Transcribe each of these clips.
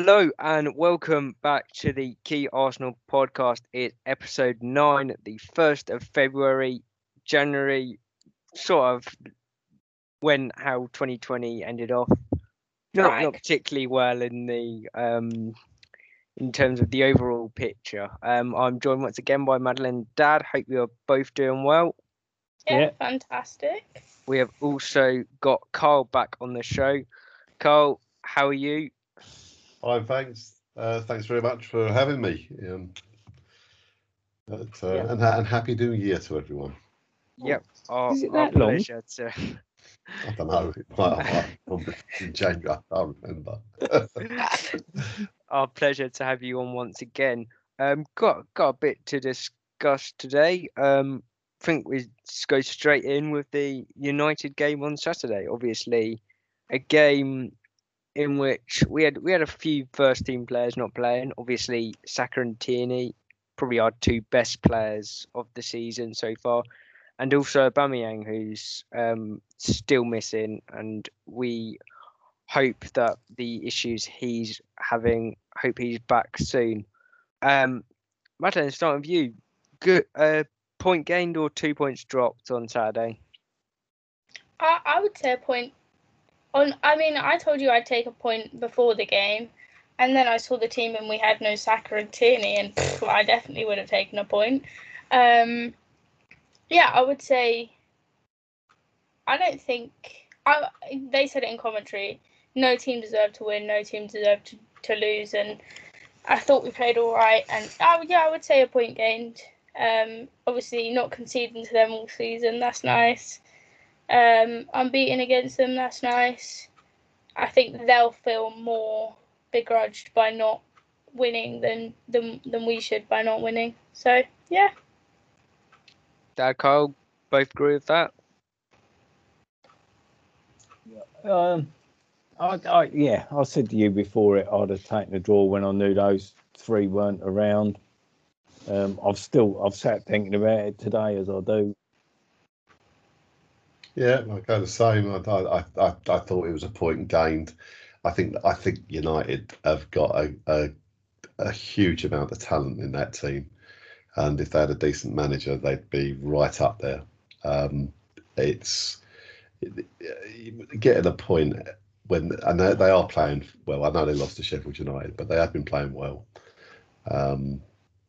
Hello and welcome back to the Key Arsenal podcast. It's episode nine, the first of February, January, sort of when how 2020 ended off. Not Right. not particularly well in the um in terms of the overall picture. Um, I'm joined once again by Madeline Dad. Hope you're both doing well. Yeah, Yeah. fantastic. We have also got Carl back on the show. Carl, how are you? Fine, thanks. Uh, thanks very much for having me. Um, but, uh, Yeah. and, and happy New Year to everyone. Yep. Our, Is it that long? pleasure to I don't know. It might have been in January. I can't remember. our pleasure to have you on once again. Um, got got a bit to discuss today. Um, think we go straight in with the United game on Saturday. Obviously, a game in which we had we had a few first team players not playing. Obviously, Saka and Tierney, probably our two best players of the season so far, and also Aubameyang, who's um, still missing. And we hope that the issues he's having, hope he's back soon. Um, Madeline, starting with you. Good uh, point gained or two points dropped on Saturday? I, I would say a point. On, I mean, I told you I'd take a point before the game, and then I saw the team and we had no Saka and Tierney, and pff, I definitely would have taken a point. Um, yeah, I would say. I don't think I. They said it in commentary. No team deserved to win. No team deserved to, to lose, and I thought we played all right. And oh yeah, I would say a point gained. Um, obviously not conceding to them all season. That's nice. Um, unbeaten against them. That's nice. I think they'll feel more begrudged by not winning than than than we should by not winning. So yeah, Dad, Carl, both agree with that? Um, I, I, yeah, I said to you before it, I'd have taken a draw when I knew those three weren't around. Um, I've still, I've sat thinking about it today as I do. Yeah, I go the same. I, I, I, I thought it was a point gained. I think I think United have got a, a a huge amount of talent in that team, and if they had a decent manager, they'd be right up there. Um, it's getting a point when and they, are playing well. I know they lost to Sheffield United, but they have been playing well. Um,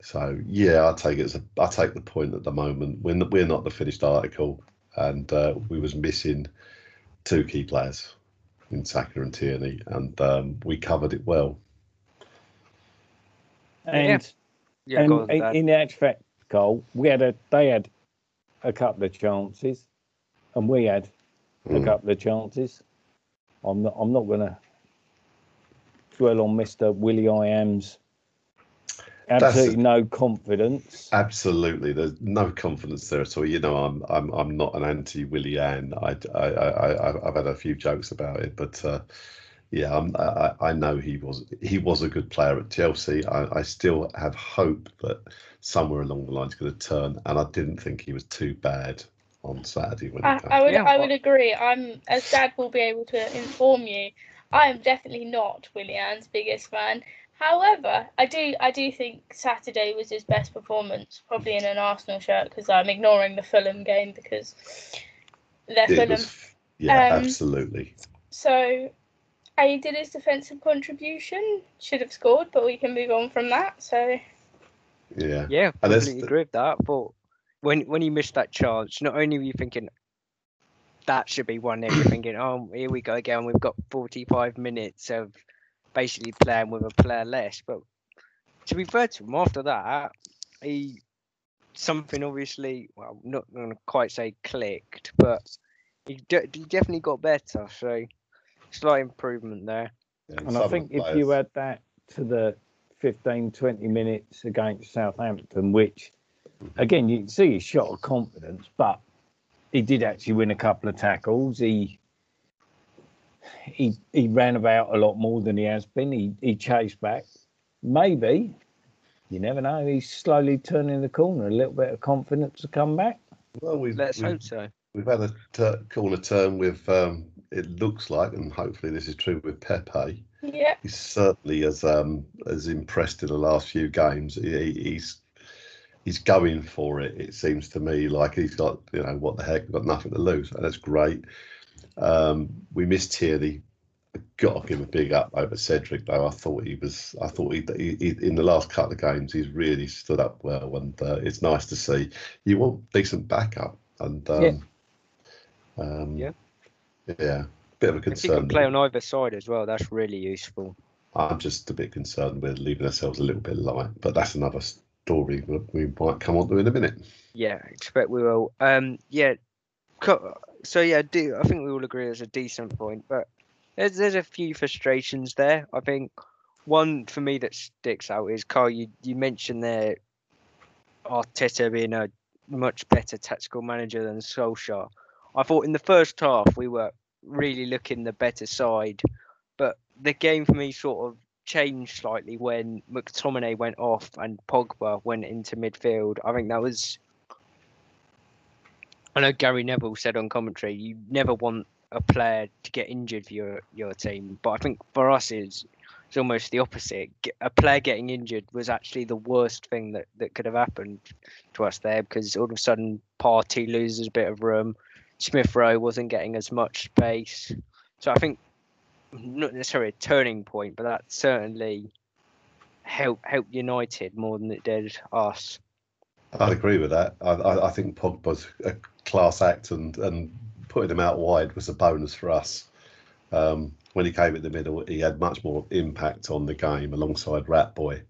so yeah, I take it as a I take the point at the moment. We're we're not the finished article, and uh, we was missing two key players in Saka and Tierney, and um, we covered it well. And, Yeah, go on, and in, the actual fact, Cole, we had a, they had a couple of chances, and we had a Mm. couple of chances. I'm not, I'm not going to dwell on Mister Willie I Am's That's- absolutely no confidence. Absolutely, there's no confidence there at all. You know, I'm I'm I'm not an anti Willian. I I I I've had a few jokes about it, but uh, yeah, I'm, I I know he was he was a good player at Chelsea. I, I still have hope that somewhere along the line he's going to turn, and I didn't think he was too bad on Saturday when I. I would Yeah, I would agree. I'm as Dad will be able to inform you. I am definitely not Willian's biggest fan. However, I do I do think Saturday was his best performance, probably in an Arsenal shirt because I'm ignoring the Fulham game because they're It Fulham. was, yeah, Um, absolutely. So he did his defensive contribution. Should have scored, but we can move on from that. So Yeah, Yeah, I there's completely agree with that. But when when you missed that chance, not only were you thinking that should be one nil, you're thinking, oh, here we go again. We've got 45 minutes of basically playing with a player less. But to be fair to him, after that, he something obviously, well, not going to quite say clicked, but he, de- he definitely got better. So slight improvement there. yeah, And I of the think if you add that to the 15, 20 minutes against Southampton, which again, you can see his shot of confidence, but he did actually win a couple of tackles. He he he ran about a lot more than he has been. He he chased back. Maybe, you never know, he's slowly turning the corner, a little bit of confidence to come back. well, we've, Let's we've, hope so. we've had a tur corner turn with um, it looks like, and hopefully this is true with Pepe, Yeah. he's certainly as um as impressed in the last few games. He, he's he's going for it. It seems to me like he's got you know what the heck, got nothing to lose, and that's great. Um, we missed Tierney. Got to give a big up over Cedric though. I thought he was. I thought he, he, he in the last couple of games he's really stood up well, and uh, it's nice to see. You want decent backup, and um, Yeah. um, Yeah. yeah, bit of a If you can play on either side as well, that's really useful. I'm just a bit concerned we're leaving ourselves a little bit light, but that's another story we we might come on to in a minute. Yeah, expect we will. Um, yeah. So yeah, do I think we all agree it's a decent point, but there's there's a few frustrations there. I think one for me that sticks out is Carl. You you mentioned there Arteta being a much better tactical manager than Solskjaer. I thought in the first half we were really looking the better side, but the game for me sort of changed slightly when McTominay went off and Pogba went into midfield. I think that was. I know Gary Neville said on commentary, you never want a player to get injured for your your team, but I think for us it's it's almost the opposite. A player getting injured was actually the worst thing that, that could have happened to us there because all of a sudden Partey loses a bit of room. Smith Rowe wasn't getting as much space. So I think not necessarily a turning point, but that certainly helped helped United more than it did us. I'd agree with that. I, I, I think Pogba's a class act, and, and putting him out wide was a bonus for us. Um, when he came in the middle, he had much more impact on the game alongside Rat Boy.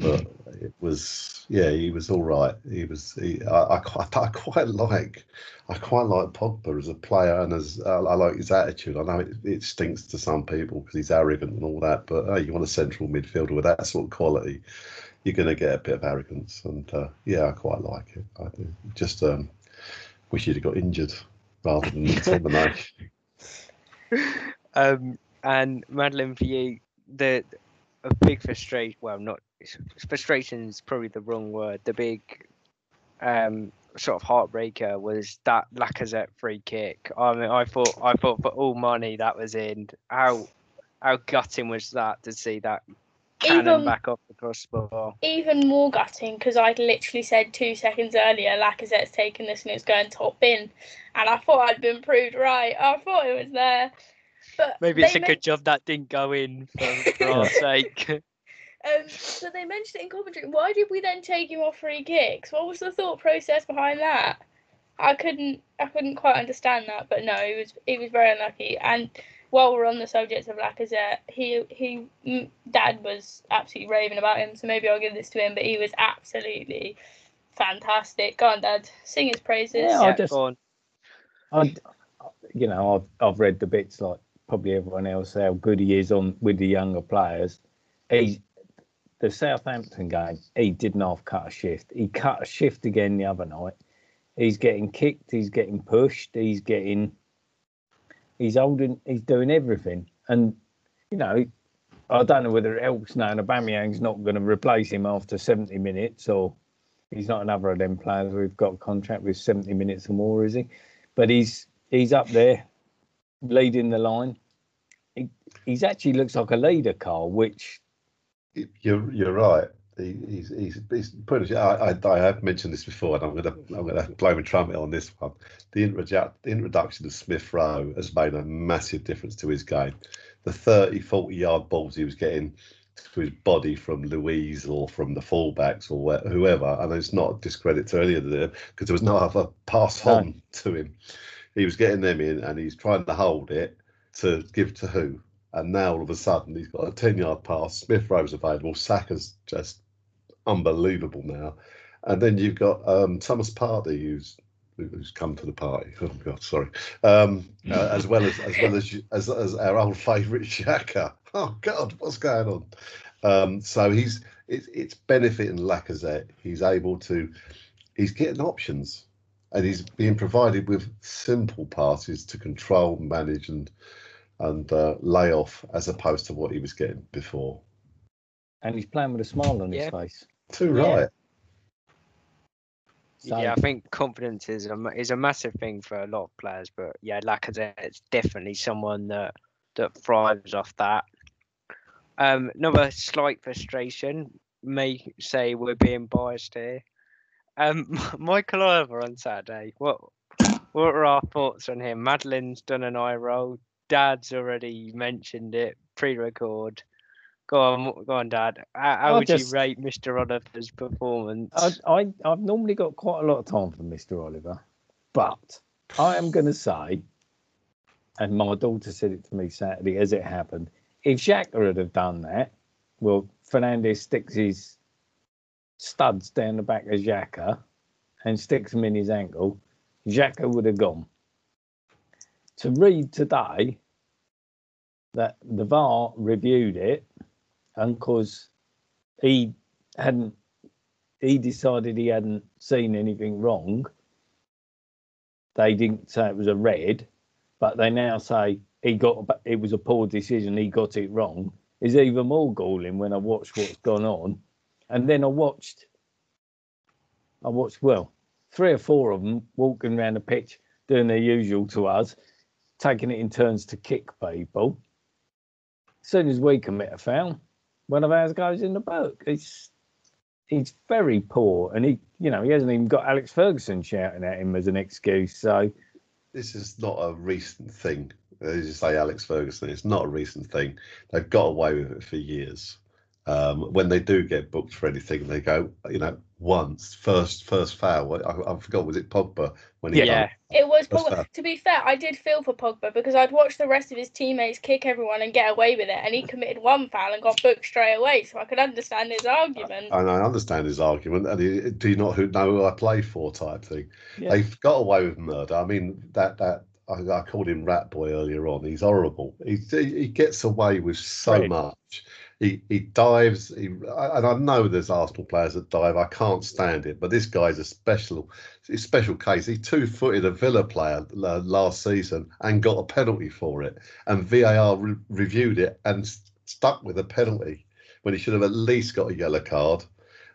But it was, yeah, he was all right. He was, he, I, I, quite, I quite like, I quite like Pogba as a player, and as I, I like his attitude. I know it, it stinks to some people because he's arrogant and all that, but hey, you want a central midfielder with that sort of quality, you're going to get a bit of arrogance. And uh, yeah, I quite like it. I do. Just um, wish he'd have got injured rather than McTominay. Um, and Madeline, for you, the a big frustration. Well, not frustration is probably the wrong word. The big um, sort of heartbreaker was that Lacazette free kick. I mean, I thought I thought for all money that was in. How how gutting was that to see that cannon Even back off the crossbar? even more gutting because I literally said two seconds earlier Lacazette's taking this and it's going top bin, and I thought I'd been proved right. I thought it was there, but Maybe it's they a good men- job that didn't go in for, for our sake. Um, so they mentioned it in commentary. Why did we then take him off free kicks? What was the thought process behind that? I couldn't, I couldn't quite understand that. But no, he was, he was very unlucky. And while we're on the subject of Lacazette, he, he, Dad was absolutely raving about him. So maybe I'll give this to him. But he was absolutely fantastic. Go on, Dad, sing his praises. Yeah, I just- go on. I, you know, I've I've read the bits like probably everyone else how good he is on with the younger players. He, the Southampton game, he didn't half cut a shift. He cut a shift again the other night. He's getting kicked. He's getting pushed. He's getting. He's holding. He's doing everything, and you know, I don't know whether it helps now. And Aubameyang's not going to replace him after 70 minutes, or he's not another of them players we've got a contract with 70 minutes or more, is he? But he's he's up there leading the line. He, he's actually looks like a leader, Carl, which You're you're right. He, he's he's he's pretty. I, I I have mentioned this before, and I'm gonna I'm gonna blow my trumpet on this one. The, introdu- the introduction of Smith Rowe has made a massive difference to his game. The 30, 40 yard balls he was getting to his body from Luiz or from the fullbacks or wh- whoever, and it's not a discredit to any of them because there was no other pass No. on to him. He was getting them in, and he's trying to hold it to give to who? And now all of a sudden he's got a 10 yard pass. Smith Rowe's available. Saka's just unbelievable now. And then you've got um, Thomas Partey who's who's come to the party. Oh God, sorry. Um, uh, as well as as well as as, as our old favourite Xhaka. Oh God, what's going on? Um, so he's it's it's benefiting Lacazette. He's able to he's getting options and he's being provided with simple passes to control, manage, and and uh, lay off as opposed to what he was getting before. and he's playing with a smile on Yeah. his face. Too Yeah. right. So, Yeah, I think confidence is a is a massive thing for a lot of players, but yeah, like I said, it's definitely someone that that thrives off that. Um, another slight frustration may say we're being biased here. Um, Michael Oliver on Saturday. What what are our thoughts on him? Madeline's done an eye roll. Dad's already mentioned it pre-record. Go on, go on, Dad. How, how would just- you rate Mr. Oliver's performance? I, I, I've normally got quite a lot of time for Mr. Oliver, but I am going to say, and my daughter said it to me Saturday as it happened. If Xhaka had have done that, well, Fernandes sticks his studs down the back of Xhaka and sticks them in his ankle, Xhaka would have gone. To read today that the VAR reviewed it, and because he hadn't he decided he hadn't seen anything wrong. They didn't say it was a red, but they now say he got it was a poor decision. He got it wrong. Is even more galling when I watched what's gone on, and then I watched. I watched well, three or four of them walking around the pitch doing their usual to us, taking it in turns to kick people. As soon as we commit a foul, one of ours guys in the book. It's he's very poor, and he, you know, he hasn't even got Alex Ferguson shouting at him as an excuse. So This is not a recent thing. As you say, Alex Ferguson, it's not a recent thing. They've got away with it for years. Um, when they do get booked for anything, they go, you know, once first first foul. I, I forgot was it Pogba when he yeah, It was Pogba. fair. To be fair, I did feel for Pogba because I'd watched the rest of his teammates kick everyone and get away with it, and he committed one foul and got booked straight away. So I could understand his argument. And I understand his argument. And he, do you not who know who I play for? Type thing. Yeah. They've got away with murder. I mean that that I, I called him Rat Boy earlier on. He's horrible. He he, he gets away with so Fred. much. He he dives. He and I know there's Arsenal players that dive. I can't stand it. But this guy's a special, a special case. He two-footed a Villa player uh, last season and got a penalty for it. And VAR re- reviewed it and st- stuck with a penalty when he should have at least got a yellow card.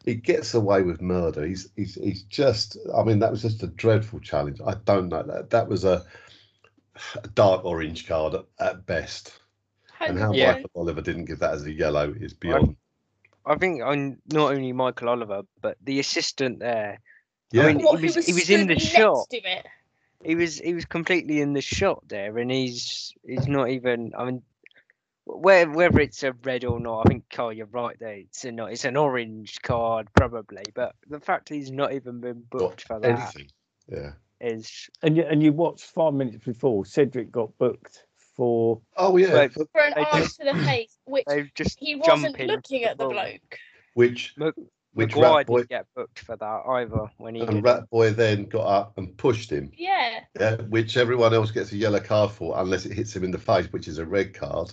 He gets away with murder. He's he's he's just. I mean, that was just a dreadful challenge. I don't know that that was a, a dark orange card at, at best. And how Yeah. Michael Oliver didn't give that as a yellow is beyond. I think on not only Michael Oliver, but the assistant there. Yeah, mean, What, he who was- he was in the shot. it? He was he was completely in the shot there, and he's he's not even. I mean, where, whether it's a red or not, I think Carl, you're right there. It's a, no- it's an orange card probably, but the fact he's not even been booked for that anything. Yeah. is and you and you watched five minutes before Cedric got booked for Oh yeah. Right. for- For an They arm just- to the face, which they've just he wasn't looking at the ball. bloke. which Mag- which Maguire Rat Boy didn't get booked for that either when he and did. Rat Boy then got up and pushed him. Yeah. Yeah, which everyone else gets a yellow card for unless it hits him in the face, which is a red card,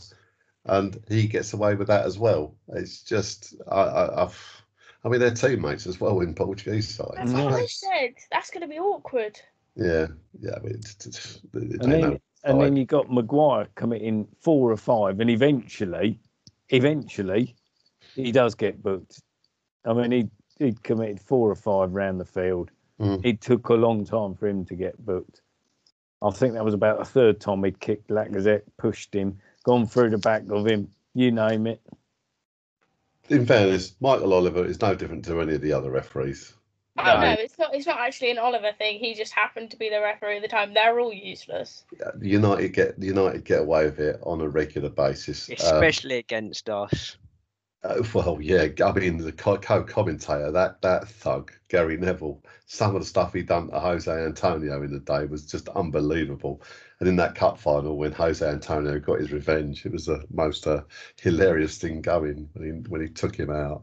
and he gets away with that as well. It's just I I I've, I mean they're teammates as well in Portuguese side. That's what I said. That's going to be awkward. Yeah, yeah. I mean, it's, it's, they and know then and then you got Maguire committing four or five, and eventually, eventually, he does get booked. I mean, he he committed four or five round the field. Mm. It took a long time for him to get booked. I think that was about the third time he'd kicked Lacazette, pushed him, gone through the back of him, you name it. in fairness, Michael Oliver is no different to any of the other referees. Oh No. no, it's not. It's not actually an Oliver thing. He just happened to be the referee at the time. They're all useless. United get United get away with it on a regular basis. Um, especially against us. Uh, well, yeah, I mean the co- co-commentator, that that thug Gary Neville, some of the stuff he done to Jose Antonio in the day was just unbelievable. And in that cup final, when Jose Antonio got his revenge, it was the most uh, hilarious thing going when he when he took him out.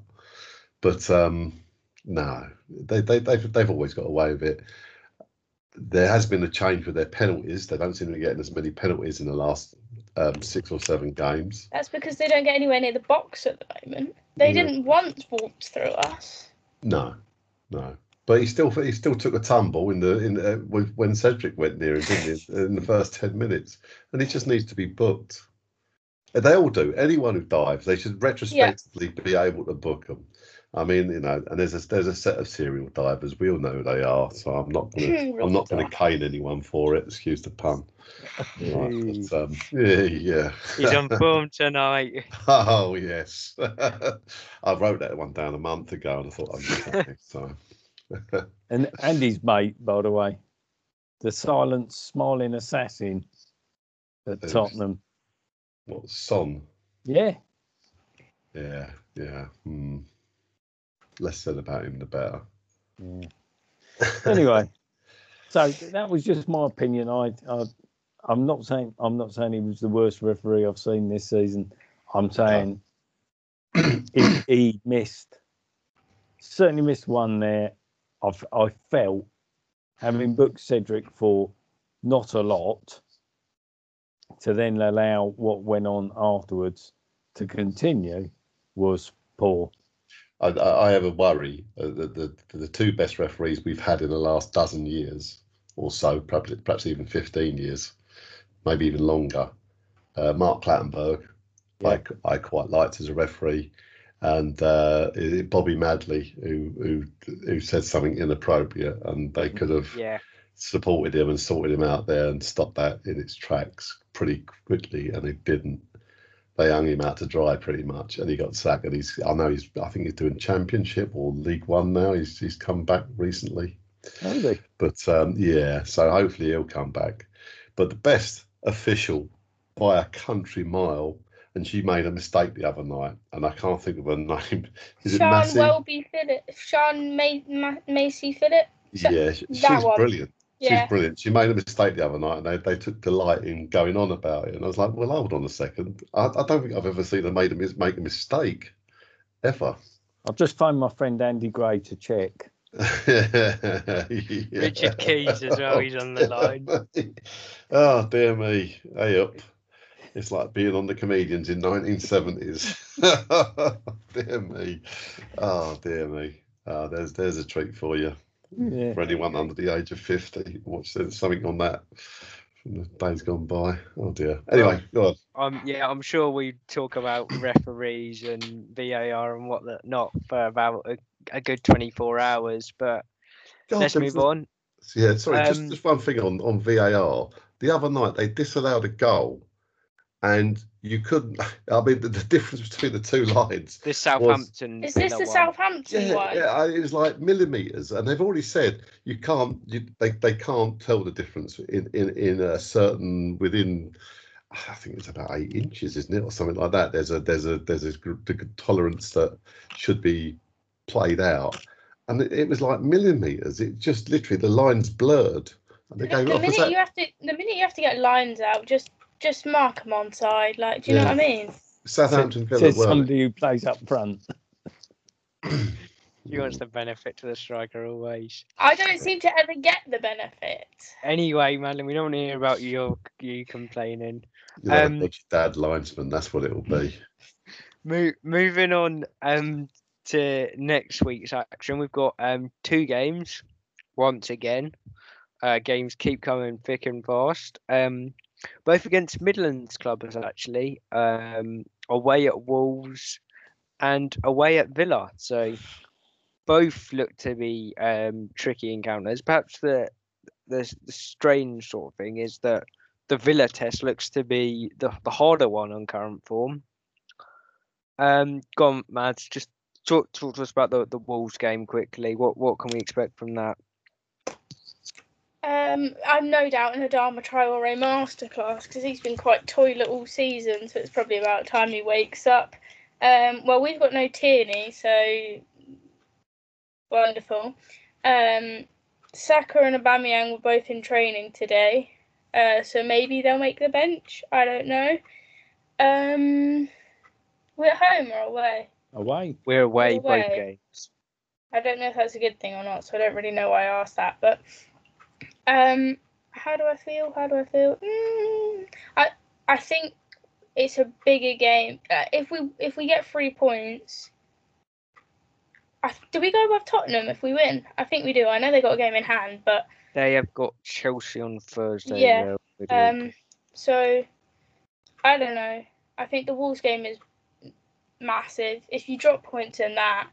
But um, no, they they they've they've always got away with it. There has been a change with their penalties. They don't seem to be getting as many penalties in the last um, six or seven games. That's because they don't get anywhere near the box at the moment. They Yeah. didn't once waltz through us. No, no. But he still he still took a tumble in the in uh, when Cedric went near him, didn't he? In the first ten minutes, and he just needs to be booked. They all do. Anyone who dives, they should retrospectively be able to book them. I mean, you know, and there's a there's a set of serial divers. We all know who they are, so I'm not gonna I'm not gonna cane anyone for it. Excuse the pun. Right, but, um, yeah, yeah. He's on form tonight. oh yes, I wrote that one down a month ago, and I thought I'd do that next time. And Andy's mate, by the way, the silent smiling assassin at Who's- Tottenham. what Son? Yeah, Yeah, yeah. Hmm. Less said about him, the better. Anyway, so that was just my opinion. I, I, I'm not saying I'm not saying he was the worst referee I've seen this season. I'm saying he, he missed certainly missed one there. I've, I felt having booked Cedric for not a lot to then allow what went on afterwards to continue was poor. I, I have a worry. that the, the two best referees we've had in the last dozen years or so, perhaps perhaps even fifteen years, maybe even longer. Uh, Mark Clattenburg, Yeah. I I quite liked as a referee, and uh, Bobby Madley, who who who said something inappropriate, and they could have Yeah. supported him and sorted him out there and stopped that in its tracks pretty quickly, and they didn't. They hung him out to dry pretty much, and he got sacked. And he's, I know he's, I think he's doing Championship or League One now. He's he's come back recently, Maybe. but um, yeah, so hopefully he'll come back. But the best official by a country mile, and she made a mistake the other night, and I can't think of her name. Is it Sian Massey? Welby Phillip, Sean May, Ma- Macy Phillip. Sha- yeah, she- she's that one. brilliant. Yeah, She's brilliant. She made a mistake the other night, and they, they took delight in going on about it. And I was like, "Well, hold on a second. I, I don't think I've ever seen her made a mis- make a mistake, ever." I've just phoned my friend Andy Gray to check. Richard Keys as well, he's on the oh, line. oh dear me! Hey up! It's like being on the comedians in 1970s. dear me! Oh dear me! Oh, there's there's a treat for you Yeah. for anyone under the age of 50. Watch there's something on that from the days gone by. Oh dear. Anyway, go on. Um, yeah, I'm sure we talk about referees and VAR and whatnot not for about a, a good 24 hours, but God, let's move on. Yeah, sorry, just, Um, just one thing on, on VAR. The other night they disallowed a goal and you couldn't I mean the, the difference between the two lines. The Southampton. is this the one. Southampton Yeah, one? yeah, I- it was like millimeters, and they've already said you can't. You, they they can't tell the difference in in in a certain within. I think it's about eight inches, isn't it, or something like that. There's a there's a there's a gr- tolerance that should be played out, and it, it was like millimeters. It just literally the lines blurred, and they The, go, the "Oh, minute that you have to, the minute you have to get lines out, just just mark them on side. Like, do you know what I mean? Southampton Villa?" Says weren't somebody who plays up front. He wants the benefit to the striker always. I don't seem to ever get the benefit. Anyway, Madeline, we don't want to hear about your you complaining. You'll um, dodgy dad linesman. That's what it will be. Mo- moving on um to next week's action, we've got um two games once again. Uh, games keep coming thick and fast. Um, both against Midlands clubs actually. Um, away at Wolves and away at Villa. So both look to be um tricky encounters. Perhaps the the, the strange sort of thing is that the Villa test looks to be the, the harder one on current form. Um, go on, Mads. Just talk talk to us about the the Wolves game quickly. What what can we expect from that? Um, I'm no doubt in Adama Traore masterclass because he's been quite toilet all season, so it's probably about time he wakes up. Um, well, we've got no Tierney, so wonderful. Um, Saka and Aubameyang were both in training today, uh, so maybe they'll make the bench. I don't know. Um, we're at home or away. Away. We're away both away. games. I don't know if that's a good thing or not, so I don't really know why I asked that. But um, how do I feel? How do I feel? Mm, I I think it's a bigger game. Uh, if we if we get three points, I, do we go above Tottenham if we win? I think we do. I know they got a game in hand, but They have got Chelsea on Thursday. Yeah, uh, um, so I don't know. I think the Wolves game is massive. If you drop points in that,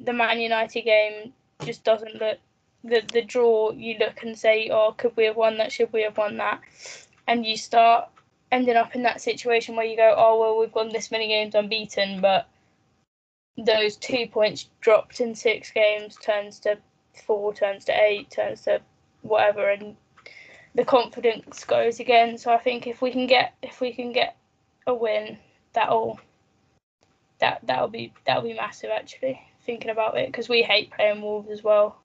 the Man United game just doesn't look the the draw. You look and say, "Oh, could we have won that? Should we have won that?" And you start ending up in that situation where you go, "Oh well, we've won this many games unbeaten," but those two points dropped in six games turns to four, turns to eight, turns to whatever, and the confidence goes again. So I think if we can get if we can get a win, that'll that that'll be that'll be massive actually. Thinking about it because we hate playing Wolves as well.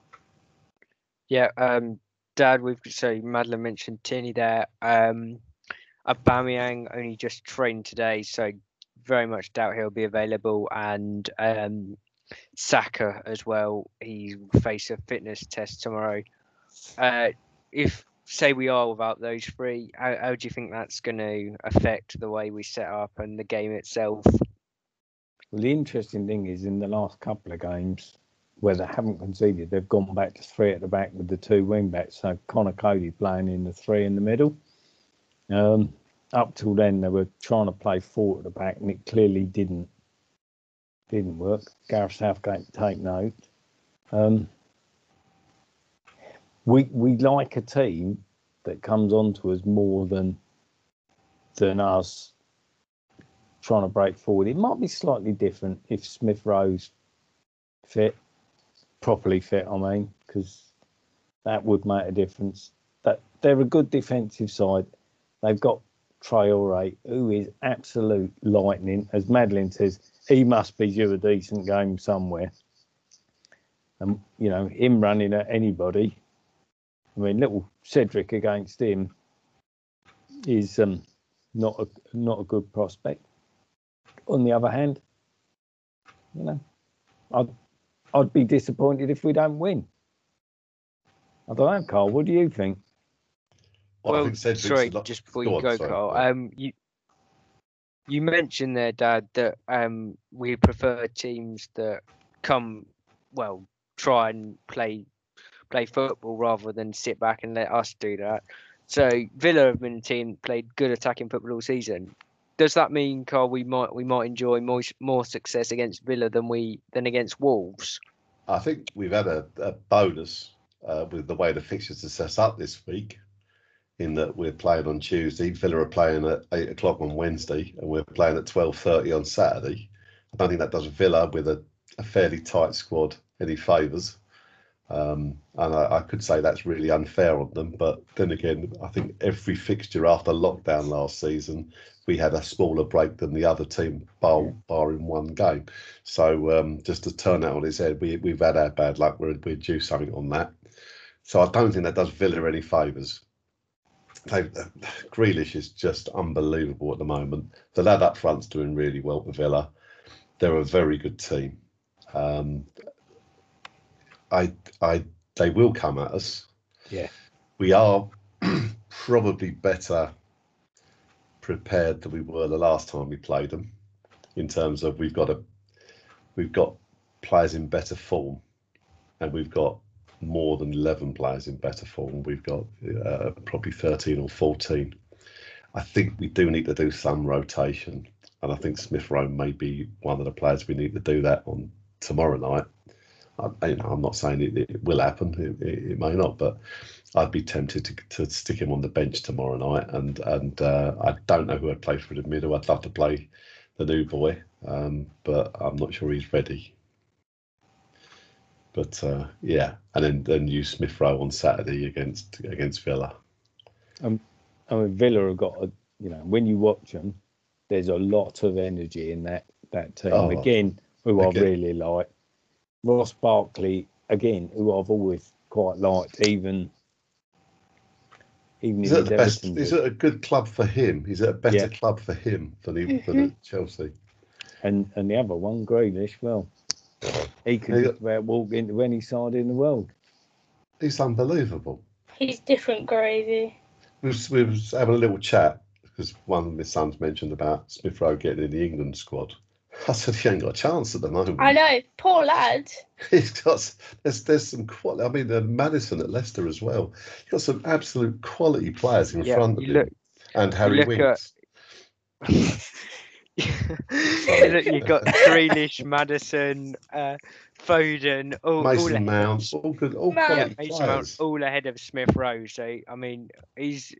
Yeah, um, Dad, we've so Madeline mentioned Tierney there. Um, Aubameyang only just trained today, so very much doubt he'll be available. And um, Saka as well. He face a fitness test tomorrow. Uh, if say we are without those three, how, how do you think that's going to affect the way we set up and the game itself? Well, the interesting thing is in the last couple of games where they haven't conceded, they've gone back to three at the back with the two wing backs. So Conor Coady playing in the three in the middle. Um, up till then, they were trying to play four at the back, and it clearly didn't didn't work. Gareth Southgate take note. Um, we we like a team that comes on to us more than than us trying to break forward. It might be slightly different if Smith Rowe's fit, properly fit. I mean, because that would make a difference. That they're a good defensive side. They've got Traore, who is absolute lightning. As Madeline says, he must be due a decent game somewhere. And you know, him running at anybody. I mean, little Cedric against him is um, not a not a good prospect. On the other hand, you know, I'd I'd be disappointed if we don't win. I don't know, Carl. What do you think? Well, well sorry, just before you go, sorry, Carl. Um, you you mentioned there, Dad, that um, we prefer teams that come, well, try and play play football rather than sit back and let us do that. So Villa have been a team played good attacking football all season. Does that mean, Carl, we might we might enjoy more more success against Villa than we than against Wolves? I think we've had a, a bonus uh, with the way the fixtures are set up this week in that we're playing on Tuesday. Villa are playing at eight o'clock on Wednesday, and we're playing at twelve thirty on Saturday. I don't think that does Villa with a, a fairly tight squad any favours. Um, and I, I, could say that's really unfair on them. But then again, I think every fixture after lockdown last season, we had a smaller break than the other team, bar, barring one game. So um, just to turn that on its head, we, we've had our bad luck. We're, we're due something on that. So I don't think that does Villa any favours they, Grealish is just unbelievable at the moment. The lad up front's doing really well for Villa. They're a very good team. Um, I, I, they will come at us. Yeah, we are probably better prepared than we were the last time we played them. In terms of we've got a, we've got players in better form, and we've got more than 11 players in better form. We've got uh, probably 13 or 14. I think we do need to do some rotation. And I think Smith Rowe may be one of the players we need to do that on tomorrow night. I, you know, I'm not saying it, it will happen. It, it, it, may not, but I'd be tempted to, to stick him on the bench tomorrow night. And and uh, I don't know who I'd play for the middle. I'd love to play the new boy, um, but I'm not sure he's ready. But uh, yeah, and then then use Smith Rowe on Saturday against against Villa. Um, I mean Villa have got a you know when you watch them, there's a lot of energy in that that team. Oh, again, who again. I really like Ross Barkley again, who I've always quite liked, even even is it the best? Is it a good club for him? Is it a better yeah. club for him than he, mm-hmm. than Chelsea? And and the other one, Grealish, well, he could just about walk into any side in the world. He's unbelievable. He's different gravy. We was, we was having a little chat because one of my sons mentioned about Smith Rowe getting in the England squad. I said he ain't got a chance at the moment. I know, poor lad. He's got there's there's some quality. I mean, the Maddison at Leicester as well. He's got some absolute quality players in yeah, front of him. Look, and Harry Winks. At, Look, you got Grealish, Maddison, uh, Foden, all, all Mason ahead- all good, all Mount. yeah, Mason Mount, all ahead of Smith Rowe. So I mean, he's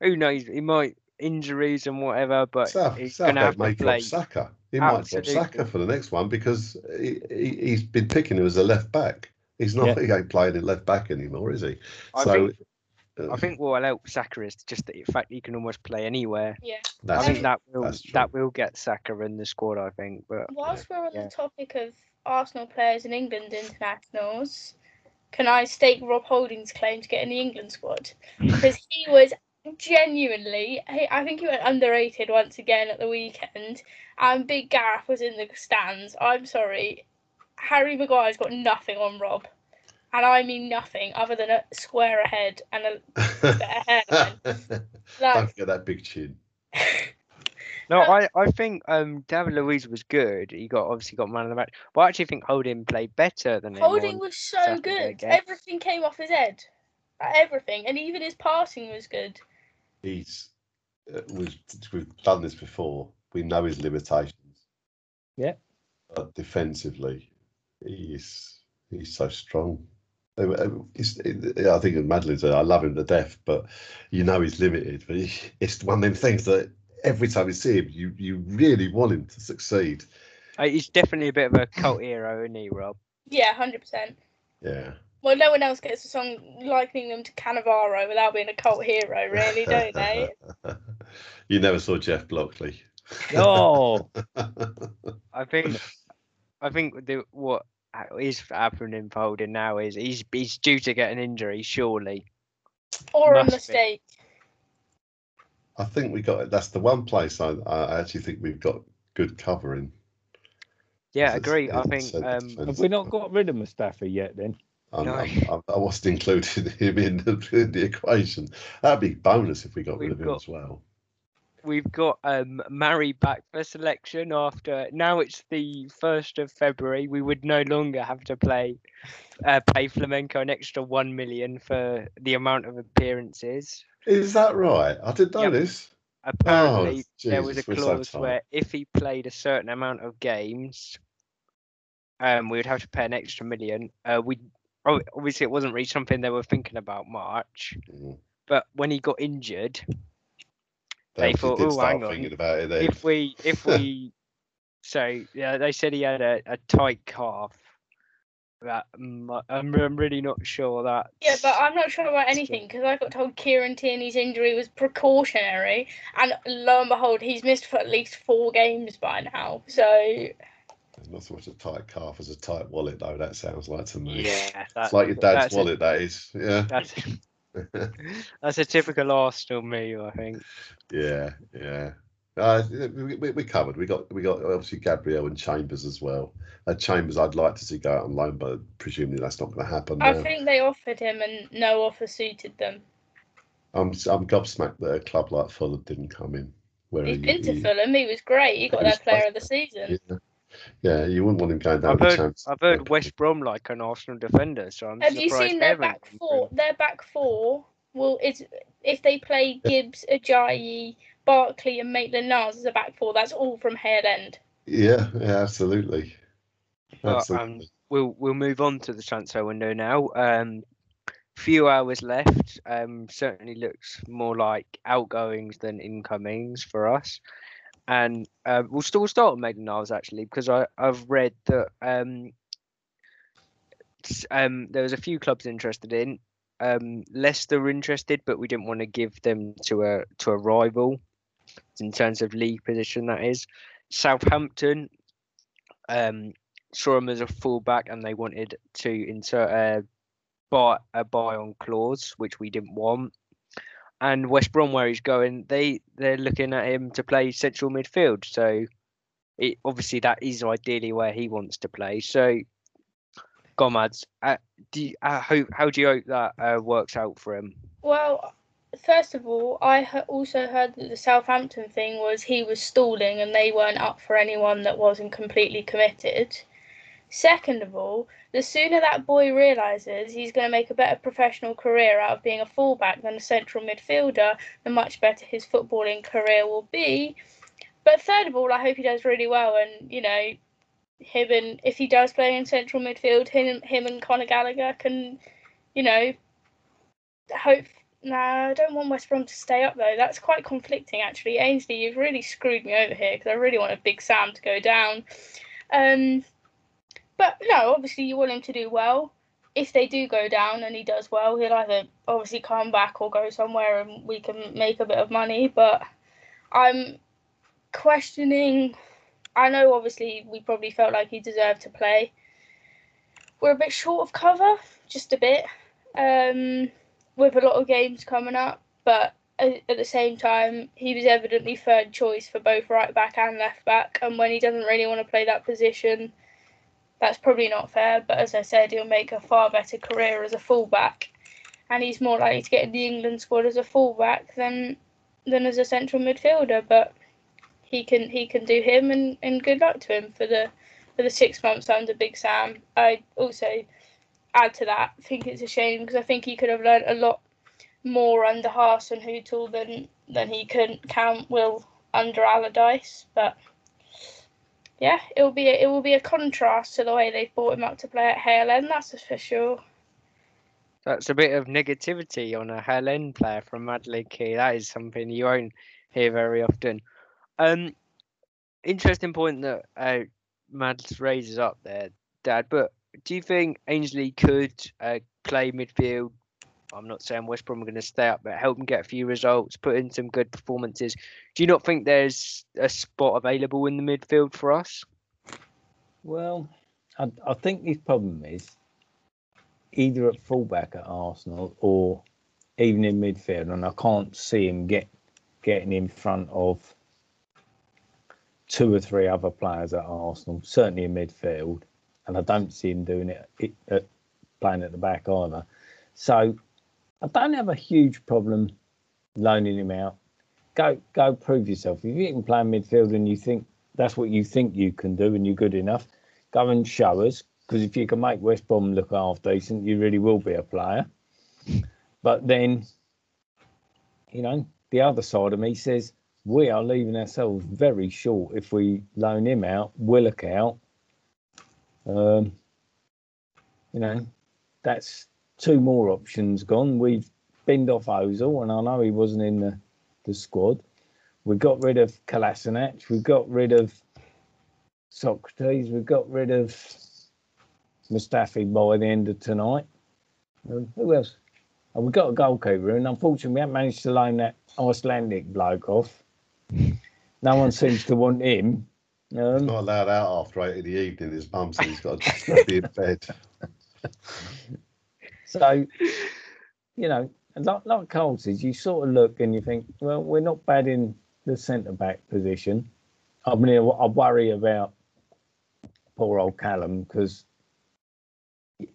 who knows? He might injuries and whatever, but South, he's going to have may to play. Saka. He might drop Saka for the next one because he, he, he's been picking him as a left back. He's not. Yeah. He ain't playing in left back anymore, is he? I so think uh, I think what will help Saka is just the fact he can almost play anywhere. Yeah. that's I think true. that will that will get Saka in the squad. I think, but Whilst we're on Yeah. the topic of Arsenal players and England internationals, can I stake Rob Holding's claim to get in the England squad? Because he was genuinely, I think he went underrated once again at the weekend. And Big Gareth was in the stands. I'm sorry, Harry Maguire's got nothing on Rob. And I mean nothing other than a square ahead and a better hairline. Don't forget that big chin. no, Uh, I, I think um David Luiz was good. He got obviously got man of the match, but I actually think Holding played better than him. Holding was so Saturday good. Everything came off his head. Everything. And even his passing was good. He's uh, we've we've done this before. We know his limitations. Yeah. But defensively, he's he's so strong. Uh, uh, It's, it, I think Madeline said I love him to death, but you know he's limited. But he, it's one of them things that every time you see him, you you really want him to succeed. Uh, he's definitely a bit of a cult hero, isn't he, Rob? Yeah, hundred percent. Yeah. Well, no one else gets a song likening them to Cannavaro without being a cult hero, really, don't they? you never saw Jeff Blockley. Oh, I think I think the, what is happening for Holding now is he's he's due to get an injury, surely. Or a Must be. mistake. I think we got that's the one place I, I actually think we've got good covering. Yeah, agree. I think centre um, defence. have we not got rid of Mustafi yet? Then I'm, No. I'm, I'm, I wasn't including him in the, in the equation. That'd be bonus if we got rid We've of him got- as well. we've got um Marí back for selection after now it's the first of February. We would no longer have to play uh, pay Flamengo an extra one million for the amount of appearances. Is that right? I didn't know Yep. this. Apparently, there was a Oh, so clause where if he played a certain amount of games, um, we would have to pay an extra million. Uh, we oh, obviously it wasn't really something they were thinking about much, Mm. but when he got injured, They They thought, "Oh, hang on, thinking about it if we if we so yeah they said he had a, a tight calf that mm, I'm, I'm really not sure that Yeah, but I'm not sure about anything because I got told Kieran Tierney's injury was precautionary, and lo and behold, he's missed for at least four games by now. So Not so much a tight calf as a tight wallet, though. That sounds like to me. yeah that, It's like your dad's that's a- wallet, that is. Yeah. that's that's a typical Arsenal move I think Yeah, yeah. Uh, we, we, we covered. We got we got obviously Gabriel and Chambers as well. Uh, Chambers, I'd like to see go out on loan, but presumably that's not going to happen. I now. think they offered him, and no offer suited them. I'm I'm gobsmacked that a club like Fulham didn't come in. Where He's he- been to he- Fulham. He was great. He got He their player of the season. Yeah. Yeah, you wouldn't want him going down I've heard chance. I've heard West Brom like an Arsenal defender so I'm Have you seen their back four? through. Their back four. Well, it's if they play Gibbs, Ajayi, Bartley, and Maitland Niles as a back four. That's all from head end. Yeah, yeah, absolutely. But, Absolutely. um, we'll we'll move on to the transfer window now. Um, few hours left. Um, certainly looks more like outgoings than incomings for us. And uh, we'll still start with Maitland Niles actually because I I've read that um, um there was a few clubs interested in. Um, Leicester were interested, but we didn't want to give them to a to a rival in terms of league position. That is Southampton. Um, saw him as a fullback and they wanted to insert a buy a buy on clause, which we didn't want. And West Brom, where he's going, they they're looking at him to play central midfield. So it obviously that is ideally where he wants to play. So, Gomads, uh, uh, how do you hope that uh, works out for him? Well, first of all, I also heard that the Southampton thing was he was stalling and they weren't up for anyone that wasn't completely committed. Second of all, the sooner that boy realises he's going to make a better professional career out of being a fullback than a central midfielder, the much better his footballing career will be. but third of all, I hope he does really well, and you know, him and if he does play in central midfield, him him and Conor Gallagher can, you know, hope. Nah, I don't want West Brom to stay up though. That's quite conflicting actually. Ainsley, you've really screwed me over here because I really want a Big Sam to go down. Um, but no, obviously you want him to do well. If they do go down and he does well, he'll either obviously come back or go somewhere and we can make a bit of money. But I'm questioning. I know obviously we probably felt like he deserved to play. We're a bit short of cover, just a bit, um, with a lot of games coming up. But at, at the same time, he was evidently third choice for both right back and left back. And when he doesn't really want to play that position, that's probably not fair. But as I said, he'll make a far better career as a fullback, and he's more likely to get in the England squad as a fullback than than as a central midfielder. But he can he can do him, and, and good luck to him for the for the six months under Big Sam. I also add to that. I think it's a shame because I think he could have learned a lot more under Hasenhüttl than than he can count will under Allardyce. But yeah, it will be a, it will be a contrast to the way they've brought him up to play at Hale End, that's for sure. That's a bit of negativity on a Hale End player from Madeline Key. That is something you won't hear very often. Um, interesting point that uh, Mads raises up there, Dad. But do you think Ainsley could uh, play midfield? I'm not saying West Brom are going to stay up, but help them get a few results, put in some good performances. Do you not think there's a spot available in the midfield for us? Well, I, I think his problem is either at fullback at Arsenal or even in midfield, and I can't see him get getting in front of two or three other players at Arsenal, certainly in midfield, and I don't see him doing it, it playing at the back either. So I don't have a huge problem loaning him out. Go go prove yourself. If you can play midfield and you think that's what you think you can do and you're good enough, go and show us. Because if you can make West Brom look half decent, you really will be a player. But then, you know, the other side of me says we are leaving ourselves very short if we loan him out, Willock out. Um, you know, that's two more options gone. We've binned off Ozil, and I know he wasn't in the, the squad. We got rid of Kolasinac. We got rid of Sokratis. We got rid of Mustafi by the end of tonight. Um, who else? Oh, we got a goalkeeper, and unfortunately, we haven't managed to loan that Icelandic bloke off. No one seems to want him. Um, not allowed out after eight in the evening. His mum says he's got to be in bed. So, you know, like, like Cole says, you sort of look and you think, well, we're not bad in the centre back position. I mean, I worry about poor old Callum because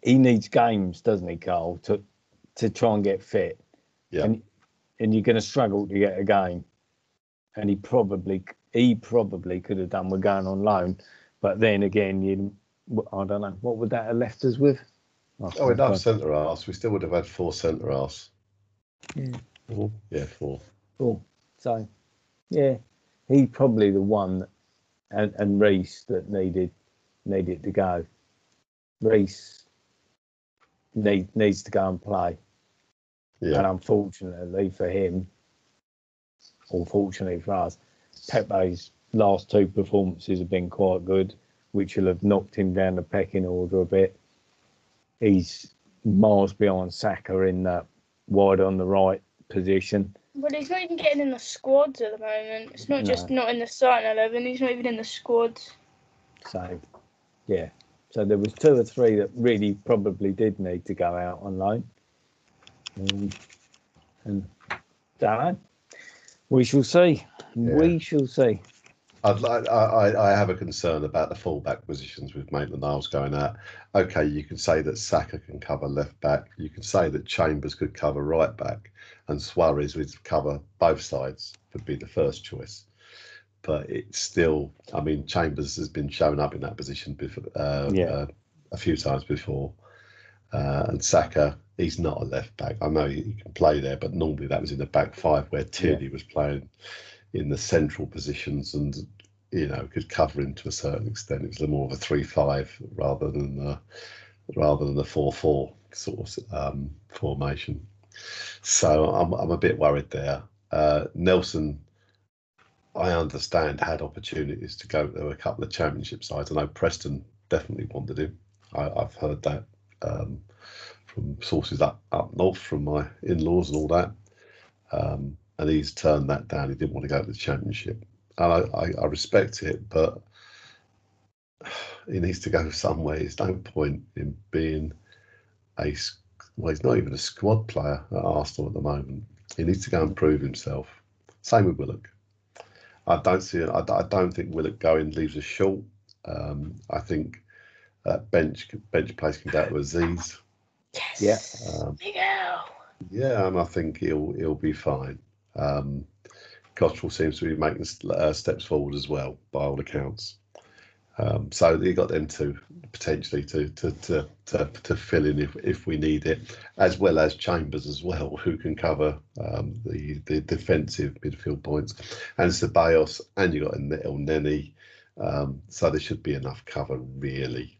he needs games, doesn't he, Carl, to to try and get fit. Yeah. And, and you're going to struggle to get a game. And he probably he probably could have done with going on loan, but then again, you I don't know what would that have left us with. Oh, enough centre halves. We still would have had four centre halves. Yeah. Four? Yeah, four. Four. So, yeah, he's probably the one that, and, and Reiss that needed needed to go. Reiss need, needs to go and play. Yeah. And unfortunately for him, or fortunately for us, Pepe's last two performances have been quite good, which will have knocked him down the pecking order a bit he's miles behind Saka in that wide on the right position. But he's not even getting in the squads at the moment. It's not no. just not in the starting eleven. He's not even in the squads. So, yeah. So there was two or three that really probably did need to go out on loan. Um, and don't know. We shall see. Yeah. We shall see. I'd. I, I have a concern about the fullback positions with Maitland Niles going out. Okay, you can say that Saka can cover left back. You can say that Chambers could cover right back, and Soares would cover both sides. Would be the first choice. But it's still. I mean, Chambers has been shown up in that position before. Uh, yeah. Uh, a few times before, uh, and Saka. He's not a left back. I know he, he, can play there, but normally that was in the back five where Tierney yeah. was playing in the central positions and you know could cover him to a certain extent. It's more of a three-five rather than the rather than the four-four sort of um, formation. So I'm I'm a bit worried there. Uh, Nelson, I understand, had opportunities to go to a couple of championship sides. I know Preston definitely wanted him. I, have heard that um, from sources up up north, from my in-laws and all that. Um, and he's turned that down. He didn't want to go to the championship, and I, I, I respect it, but he needs to go somewhere. There's no point in being a well, he's not even a squad player at Arsenal at the moment. He needs to go and prove himself. Same with Willock. I don't see. I, I don't think Willock going leaves us short. Um, I think that bench bench place can go to Azeez. Yes. Yeah. Um, yeah, and I think he'll he'll be fine. Um, Cottrell seems to be making uh, steps forward as well, by all accounts. Um, so you got them to potentially to to, to to to fill in if, if we need it, as well as Chambers as well, who can cover um, the the defensive midfield points, and Ceballos, and you got Elneny, um, so there should be enough cover really.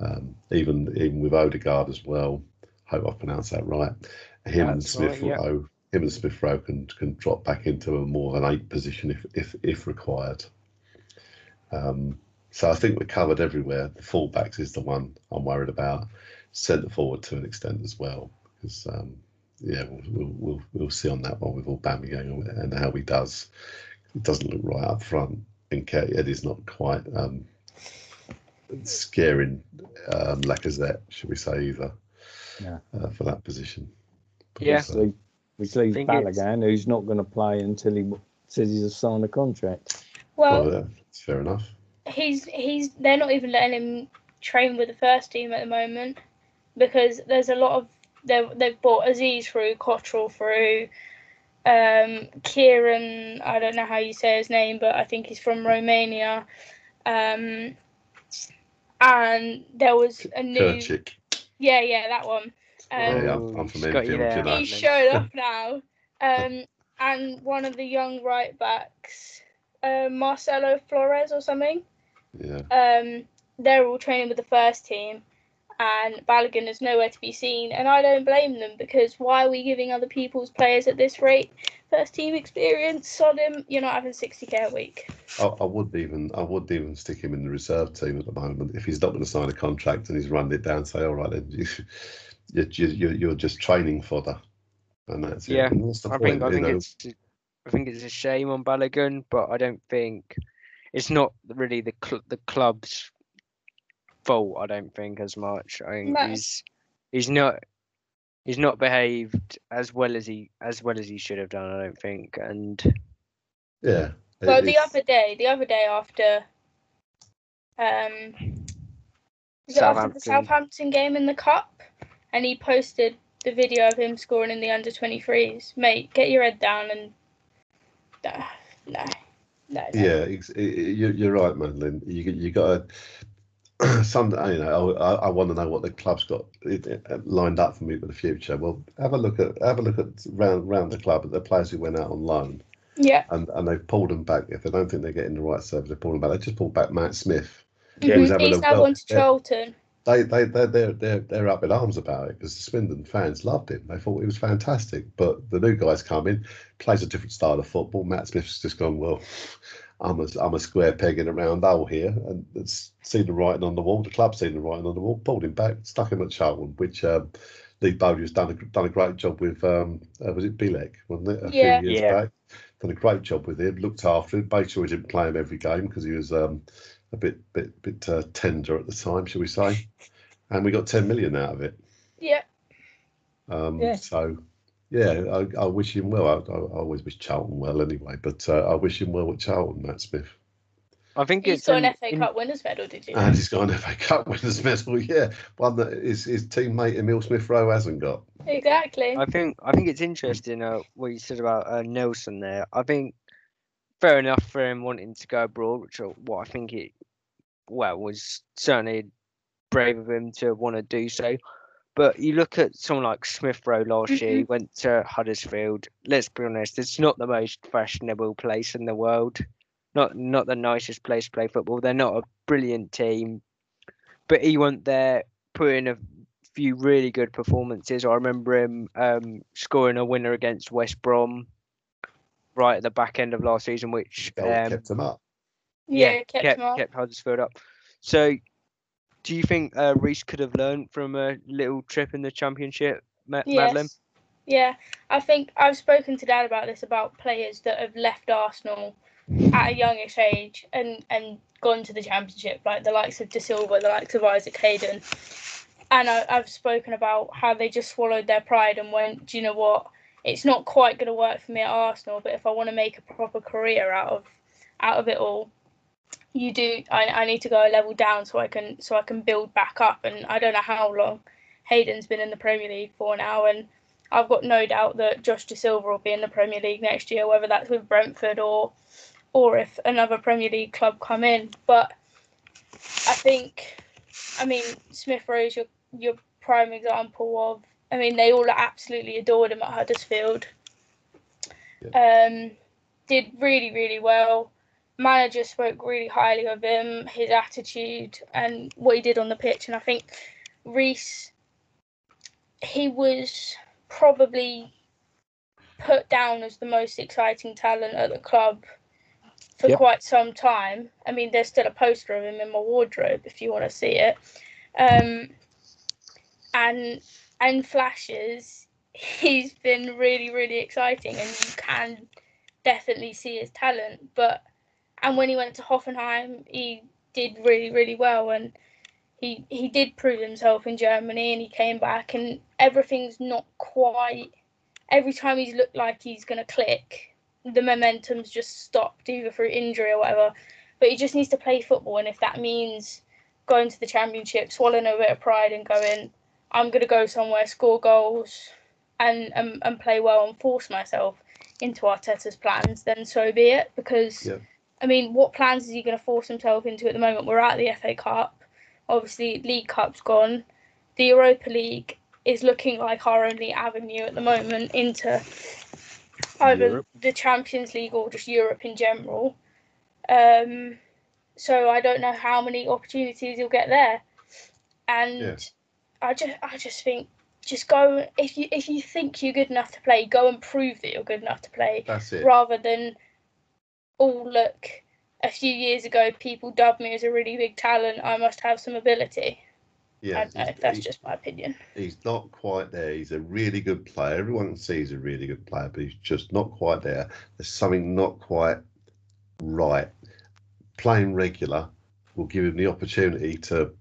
Um, even even with Odegaard as well. Hope I pronounced that right. Him and That's right, Smith yeah. Rowe, him and Smith Rowe can can drop back into a more of an eight position if if if required. Um, so I think we're covered everywhere. The fullbacks is the one I'm worried about. Centre forward to an extent as well, because um, yeah, we'll, we'll we'll we'll see on that one with Aubameyang and how he does. It doesn't look right up front, and Ke- Eddie's not quite um, scaring um, Lacazette, should we say either, Yeah. uh, for that position. But, Yeah. uh, So which leaves Think Balogun, who's not going to play until he says he's signed a contract. Well, well, yeah, it's fair enough. he's he's they're not even letting him train with the first team at the moment because there's a lot of they they've bought Azeez through, Cottrell through, um, Kieran. I don't know how you say his name, but I think he's from Romania. Um, and there was a new Kirchik. yeah yeah that one. Yeah, Um, yeah, I'm, I'm from he's got you Enfield, there. you know. he showed up now. Um, and one of the young right backs, uh, Marcelo Flores or something. Yeah. Um, they're all training with the first team, and Balogun is nowhere to be seen. And I don't blame them because why are we giving other people's players at this rate first team experience? Sod him, you're not having 60k a week. I, I would even I would even stick him in the reserve team at the moment if he's not going to sign a contract and he's running it down. Say, all right, then you, you, you you're just training fodder, and that's it. Yeah, And what's the I point, think I you think it's I think it's a shame on Balogun, but I don't think it's not really the cl- the club's fault. I don't think as much. I think No. he's he's not he's not behaved as well as he as well as he should have done. I don't think, and yeah. it- Well, the other day, the other day after, um, was it after the Southampton. Southampton game in the cup, and he posted the video of him scoring in the under 23s. Mate, get your head down and no, no, no. no. Yeah, ex- i- i- you- you're right, Madeline. You you got to some. You know, I, I want to know what the club's got lined up for me for the future. Well, have a look at have a look at round round the club at the players who went out on loan, Yeah, and and they've pulled them back. If they don't think they're getting the right service, they pull them back. They just pulled back Matt Smith. Yeah, mhm, he's he's now gone to. Charlton. They they they they're they're they're up in arms about it because the Swindon fans loved him. They thought he was fantastic. But the new guys come in, plays a different style of football. Matt Smith's just gone well. I'm a I'm a square peg in a round hole here, and it's seen the writing on the wall. The club's seen the writing on the wall. Pulled him back, stuck him at Charlton, which um, Lee Bowyer's done a done a great job with. Um, uh, was it Bielik? Wasn't it? A Yeah. few years Yeah. back. Done a great job with him. Looked after him. Made sure he didn't play him every game because he was um, a bit bit bit uh, tender at the time, shall we say? And we got ten million out of it. Yeah, Um, Yeah. So, yeah, I, I wish him well. I, I always wish Charlton well anyway, but uh, I wish him well with Charlton, Matt Smith. I think he's it's got an an FA in- Cup winners medal. Did you? And he's got an FA Cup winners medal. Yeah, one that his, his teammate Emile Smith Rowe hasn't got. exactly. I think I think it's interesting uh, what you said about uh, Nelson there. I think fair enough for him wanting to go abroad, which are, what I think it well was certainly brave of him to want to do so. But you look at someone like Smith Rowe last year, he Mhm. went to Huddersfield. Let's be honest, it's not the most fashionable place in the world. Not not the nicest place to play football. They're not a brilliant team. But he went there, put in a few really good performances. I remember him um, scoring a winner against West Brom right at the back end of last season, which um, kept him up. Yeah, kept, kept, up. kept Huddersfield up. So, do you think uh, Reiss could have learned from a little trip in the Championship, Ma- Madeline? Yeah, I think I've spoken to Dad about this about players that have left Arsenal at a youngish age and and gone to the Championship, like the likes of Dasilva, the likes of Isaac Hayden. And I, I've spoken about how they just swallowed their pride and went, do you know what? It's not quite going to work for me at Arsenal, but if I want to make a proper career out of out of it all, you do. I, I need to go a level down so I can so I can build back up. And I don't know how long Hayden's been in the Premier League for now, and I've got no doubt that Josh Dasilva will be in the Premier League next year, whether that's with Brentford or or if another Premier League club come in. But I think, I mean, Smith Rowe's your your prime example of. I mean, they all absolutely adored him at Huddersfield. Um, did really really well. Manager spoke really highly of him, his attitude, and what he did on the pitch. And I think Reiss, he was probably put down as the most exciting talent at the club for Yep. quite some time. I mean, there's still a poster of him in my wardrobe if you want to see it. Um, and and flashes, he's been really really exciting, and you can definitely see his talent. But and when he went to Hoffenheim, he did really really well, and he he did prove himself in Germany, and he came back, and everything's not quite. Every time he's looked like he's gonna click, the momentum's just stopped either through injury or whatever. But he just needs to play football, and if that means going to the championship, swallowing a bit of pride, and going, I'm gonna go somewhere, score goals, and and, and play well, and force myself into Arteta's plans, then so be it. Because Yeah. I mean, what plans is he going to force himself into at the moment? We're at the FA Cup. Obviously, League Cup's gone. The Europa League is looking like our only avenue at the moment into either Europe. the Champions League or just Europe in general. Um, so I don't know how many opportunities he'll get there, and Yeah. I just I just think just go if you if you think you're good enough to play, go and prove that you're good enough to play That's it. rather than oh look a few years ago people dubbed me as a really big talent i must have some ability i Yeah, don't know if that's just my opinion he's not quite there. He's a really good player. Everyone can see he's a really good player, but he's just not quite there. There's something not quite right. Playing regular will give him the opportunity to,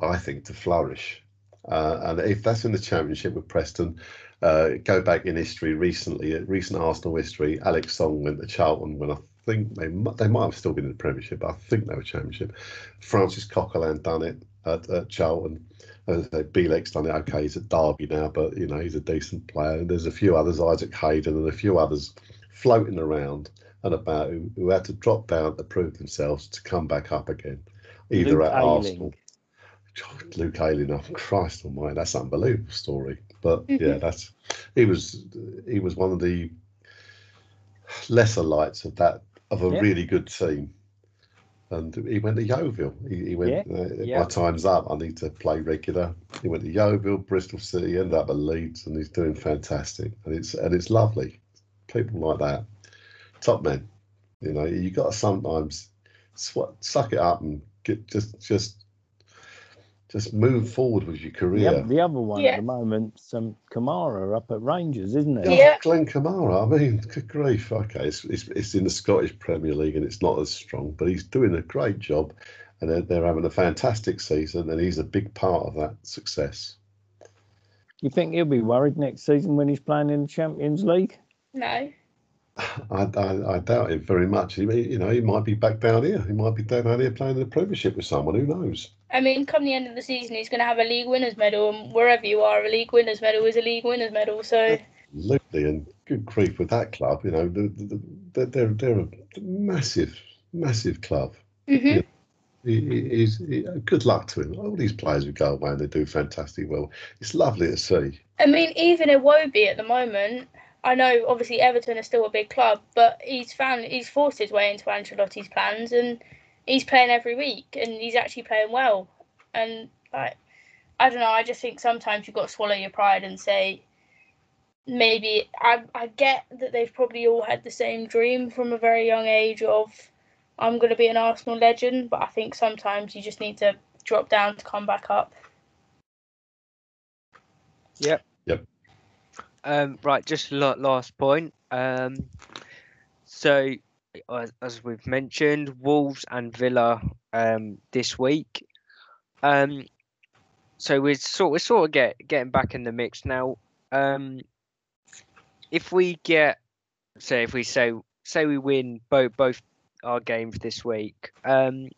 I think, to flourish. Uh, and if that's in the championship with Preston, uh, go back in history recently, uh, recent Arsenal history. Alex Song went to Charlton when I think they they might have still been in the Premiership, but I think they were Championship. Francis Coquelin done it at, at Charlton. As I say, Bielik's done it. Okay, he's at Derby now, but you know he's a decent player. And there's a few others, Isaac Hayden and a few others, floating around and about who, who had to drop down to prove themselves to come back up again, either Luke at Ayling. Arsenal. God, Luke Ayling, oh Christ Almighty, that's an unbelievable story. But yeah, Mhm. that's he was he was one of the lesser lights of that of a Yeah. really good team. And he went to Yeovil. He, he went. Yeah, Uh, yeah. My time's up. I need to play regular. He went to Yeovil, Bristol City, ended up at Leeds, and he's doing fantastic. And it's and it's lovely. People like that, top men. You know, you got to sometimes sw- suck it up and get just just just move forward with your career. oth- the other one Yeah. at the moment, some Kamara up at Rangers, isn't it? Oh, Yeah. Glenn Kamara. I mean, good grief. Okay, it's, it's, it's in the Scottish Premier League and it's not as strong, but he's doing a great job and they're, they're having a fantastic season and he's a big part of that success. You think he'll be worried next season when he's playing in the Champions League? no I, I, I doubt it very much. He, you know, he might be back down here. He might be down here playing in the Premiership with someone. Who knows? I mean come the end of the season he's going to have a league winners medal and wherever you are a league winners medal is a league winners medal so Absolutely, and good grief with that club. You know, the, the, the, they're they're a massive, massive club. mhm. You He, he- he's he, good luck to him. All these players who go away and they do fantastic well. It's lovely to see. I mean, even Iwobi at the moment, I know obviously Everton are still a big club, but he's found he's forced his way into Ancelotti's plans, and he's playing every week, and he's actually playing well. And like, I don't know, I just think sometimes you've got to swallow your pride and say, maybe I I get that they've probably all had the same dream from a very young age of I'm going to be an Arsenal legend, but I think sometimes you just need to drop down to come back up. Yep. Yep. Um, right, just last point. Um, so, as, we've mentioned, Wolves and Villa um, this week. Um, so we're sort we're sort of get getting back in the mix now. Um, if we get, say, if we say say we win both both our games this week, um,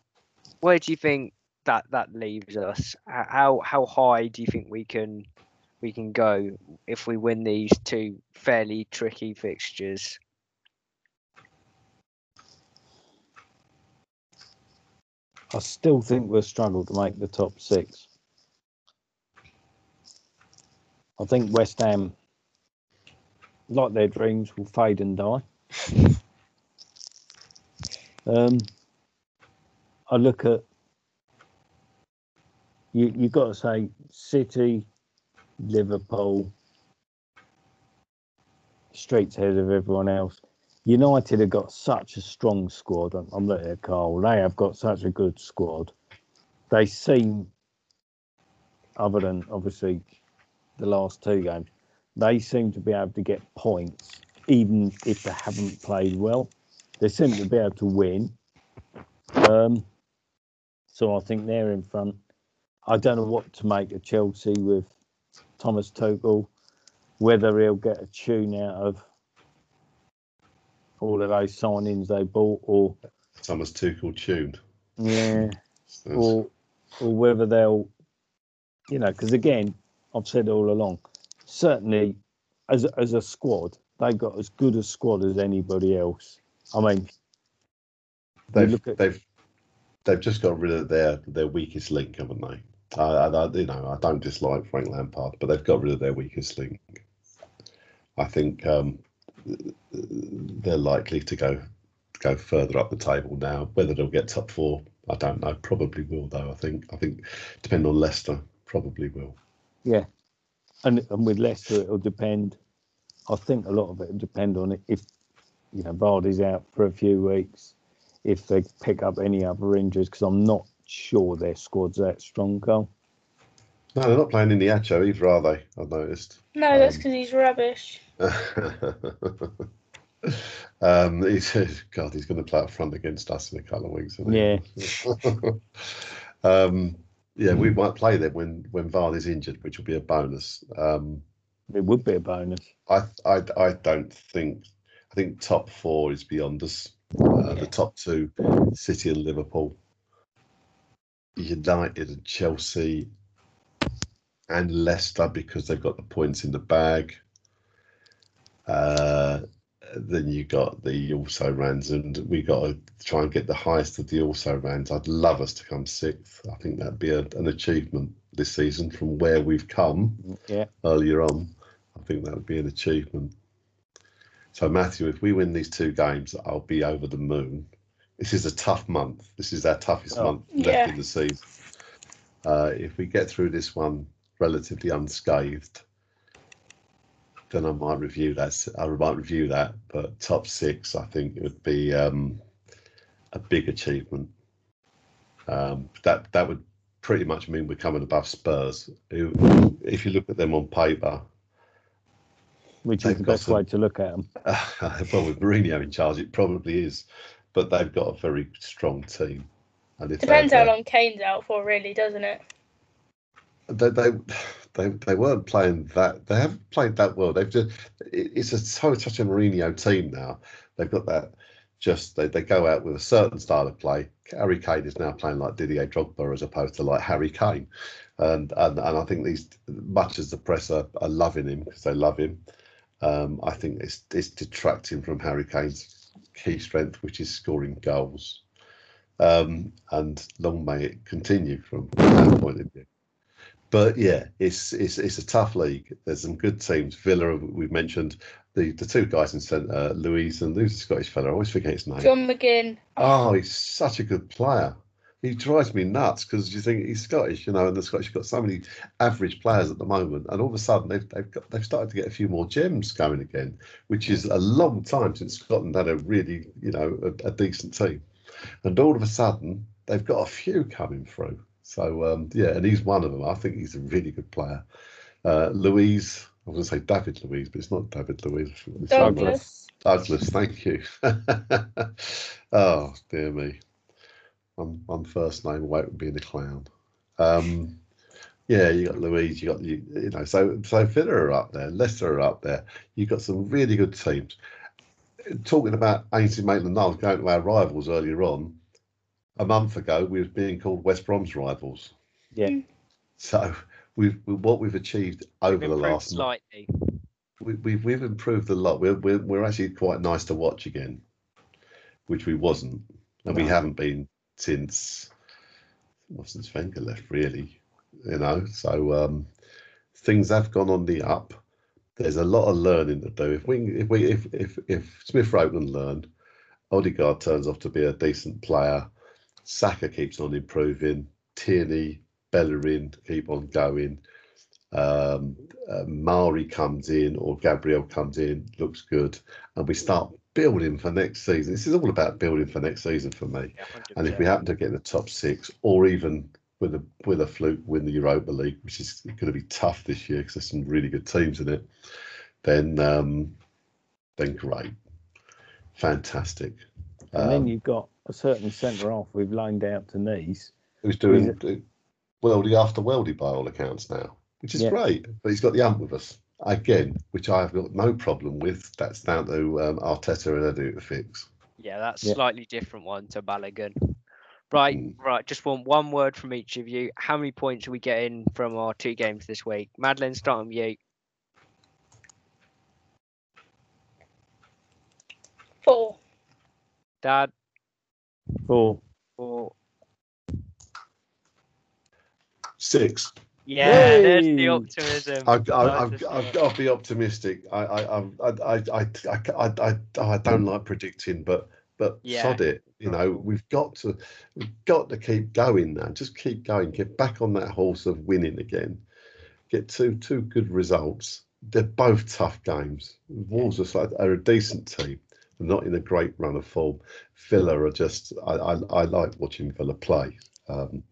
where do you think that that leaves us? How how high do you think we can we can go if we win these two fairly tricky fixtures. I still think we'll struggle to make the top six. I think West Ham, like their dreams, will fade and die. Um, I look at you. You've got to say City, Liverpool, streets ahead of everyone else. United have got such a strong squad. I'm, I'm looking at Carl. They have got such a good squad. They seem, other than obviously the last two games, they seem to be able to get points even if they haven't played well. They seem to be able to win. Um, so I think they're in front. I don't know what to make of Chelsea with Thomas Tuchel, whether he'll get a tune out of all of those signings they bought, or Thomas Tuchel tuned. yeah, So or or whether they'll, you know, because again, I've said all along, certainly as a- as a squad, they've got as good a squad as anybody else. I mean, they've at- they've they've just got rid of their their weakest link, haven't they? I, I, I- you know I don't dislike Frank Lampard, but they've got rid of their weakest link. I think um, they're likely to go go further up the table now. Whether they'll get top four, I don't know. Probably will though. I think I think depending on Leicester, probably will. yeah, and and with Leicester, it'll depend. I think a lot of it will depend on it if you know Vardy's out for a few weeks, if they pick up any other injuries, because I'm not sure their squad's that strong, Carl. No, they're not playing Iheanacho either, are they? I've noticed. No, that's Um, because he's rubbish. um, he says, God, he's going to play up front against us in a couple of weeks. Isn't he? Yeah. um, yeah, we might play them when when Val is injured, which will be a bonus. Um, It would be a bonus. I, I I don't think I think top four is beyond us. Uh, the top two, City and Liverpool, United and Chelsea, and Leicester because they've got the points in the bag. Uh, then you got the also rans, and we got to try and get the highest of the also rans. I'd love us to come sixth. I think that'd be a, an achievement this season from where we've come Yeah. earlier on. I think that would be an achievement. So, Matthew, if we win these two games, I'll be over the moon. This is a tough month. This is our toughest Oh. month left Yeah. in the season. Uh, if we get through this one relatively unscathed, then I might review that. I might review that. But top six, I think it would be um, a big achievement. Um, that that would pretty much mean we're coming above Spurs. If you look at them on paper, which is the best some- way to look at them. well, with Mourinho in charge, it probably is. But they've got a very strong team, and if Depends how long Kane's out for, really, doesn't it? They, they they they weren't playing that. They haven't played that well. They've just it- it's a, so such a Mourinho team now. They've got that. Just they, they go out with a certain style of play. Harry Kane is now playing like Didier Drogba as opposed to like Harry Kane, and and, and I think these much as the press are, are loving him because they love him. Um, I think it's it's detracting from Harry Kane's key strength, which is scoring goals. um, and long may it continue from that point of view. But yeah, it's it's it's a tough league. There's some good teams. Villa, we've mentioned the the two guys in centre, Luiz and who's the Scottish fella? I always forget his name. John McGinn. Oh, he's such a good player. He drives me nuts because you think he's Scottish, you know, and the Scottish have got so many average players at the moment, and all of a sudden they've they've got they've started to get a few more gems going again, which is a long time since Scotland had a really you know a, a decent team, and all of a sudden they've got a few coming through. So um, yeah, and he's one of them. I think he's a really good player. Uh, Luiz, I was going to say David Luiz, but it's not David Luiz. It's Douglas. Douglas, thank you. oh dear me, one one first name away from being a clown. Um, yeah, you got Luiz, you got you, you know, so so Villa are up there, Leicester are up there. You've got some really good teams. Talking about Ainsley Maitland Niles going to our rivals earlier on, a month ago we was being called West Brom's rivals. Yeah. So we've we, what we've achieved over We've the improved last month, slightly. we, we've we've improved a lot. We're, we're we're actually quite nice to watch again, which we wasn't, and we haven't been since well, since Wenger left, really. You know, so um, things have gone on the up. There's a lot of learning to do. If we if we if if, if Smith Rowe can learn, Odegaard turns off to be a decent player. Saka keeps on improving. Tierney, Bellerin keep on going. Um, uh, Mari comes in or Gabriel comes in, looks good, and we start building for next season. This is all about building for next season for me. Yeah, And if we happen to get in the top six, or even with a with a fluke win the Europa League, which is going to be tough this year because there's some really good teams in it, then um, then great, fantastic. And then Um, you've got a certain centre half we've loaned out to Nice. who's Is doing it- worldy after worldy by all accounts now, which is Yeah. great. But he's got the amp with us again, which I've got no problem with. That's down to um, Arteta and Edu to fix. Yeah, that's Yeah. slightly different one to Balogun. Right, Mm. right. Just want one word from each of you. How many points are we getting from our two games this week? Madeline, start on you. Four. Dad, Four. Four. Six. Yeah, there's the optimism. I, I, I'll be optimistic. I, I, I, I, I, I, I, I don't like predicting, but but yeah. sod it. You know, we've got to we've got to keep going now. Just keep going. Get back on that horse of winning again. Get two two good results. They're both tough games. Wolves are, are a decent team. Not in a great run of form. Villa are just. I, I, I like watching Villa play, um,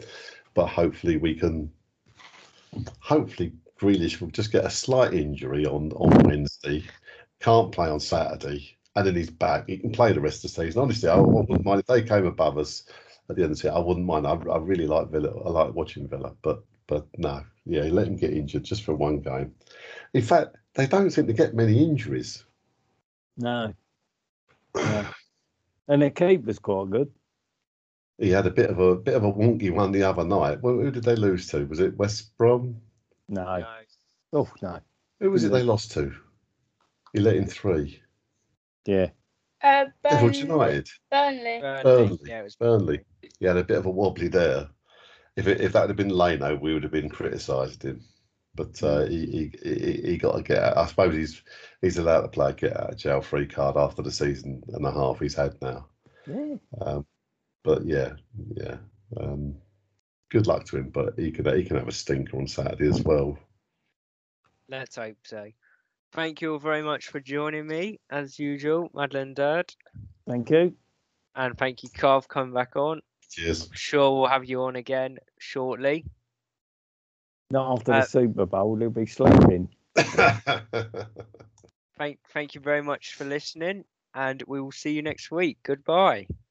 but hopefully we can hopefully Grealish will just get a slight injury on on Wednesday, can't play on Saturday, and then he's back. He can play the rest of the season. Honestly, I, wouldn't mind if they came above us at the end of the season. I wouldn't mind. I, I really like Villa. I like watching Villa, but but no, yeah, let him get injured just for one game. In fact, they don't seem to get many injuries. No. And their keeper's quite good. He had a bit of a bit of a wonky one the other night. Well, who did they lose to? Was it West Brom? No. No. Oh, no. Who was it they lost to? He let in three. Yeah. Uh, Sheffield Burn- United. Burnley. Burnley. Burnley. Yeah, it was Burnley. He had a bit of a wobbly there. If it, if that had been Leno, we would have been criticised him. But uh, he, he he he got to get out. I suppose he's he's allowed to play a get out of jail free card after the season and a half he's had now. Yeah. Um, but yeah, yeah. Um, good luck to him. But he could he can have a stinker on Saturday as well. Let's hope so. Thank you all very much for joining me, as usual, Madeline Dad. Thank you. And thank you, Carl, for coming back on. Cheers. Sure, we'll have you on again shortly. Not after Uh, the Super Bowl, he'll be sleeping. Thank, thank you very much for listening, and we will see you next week. Goodbye.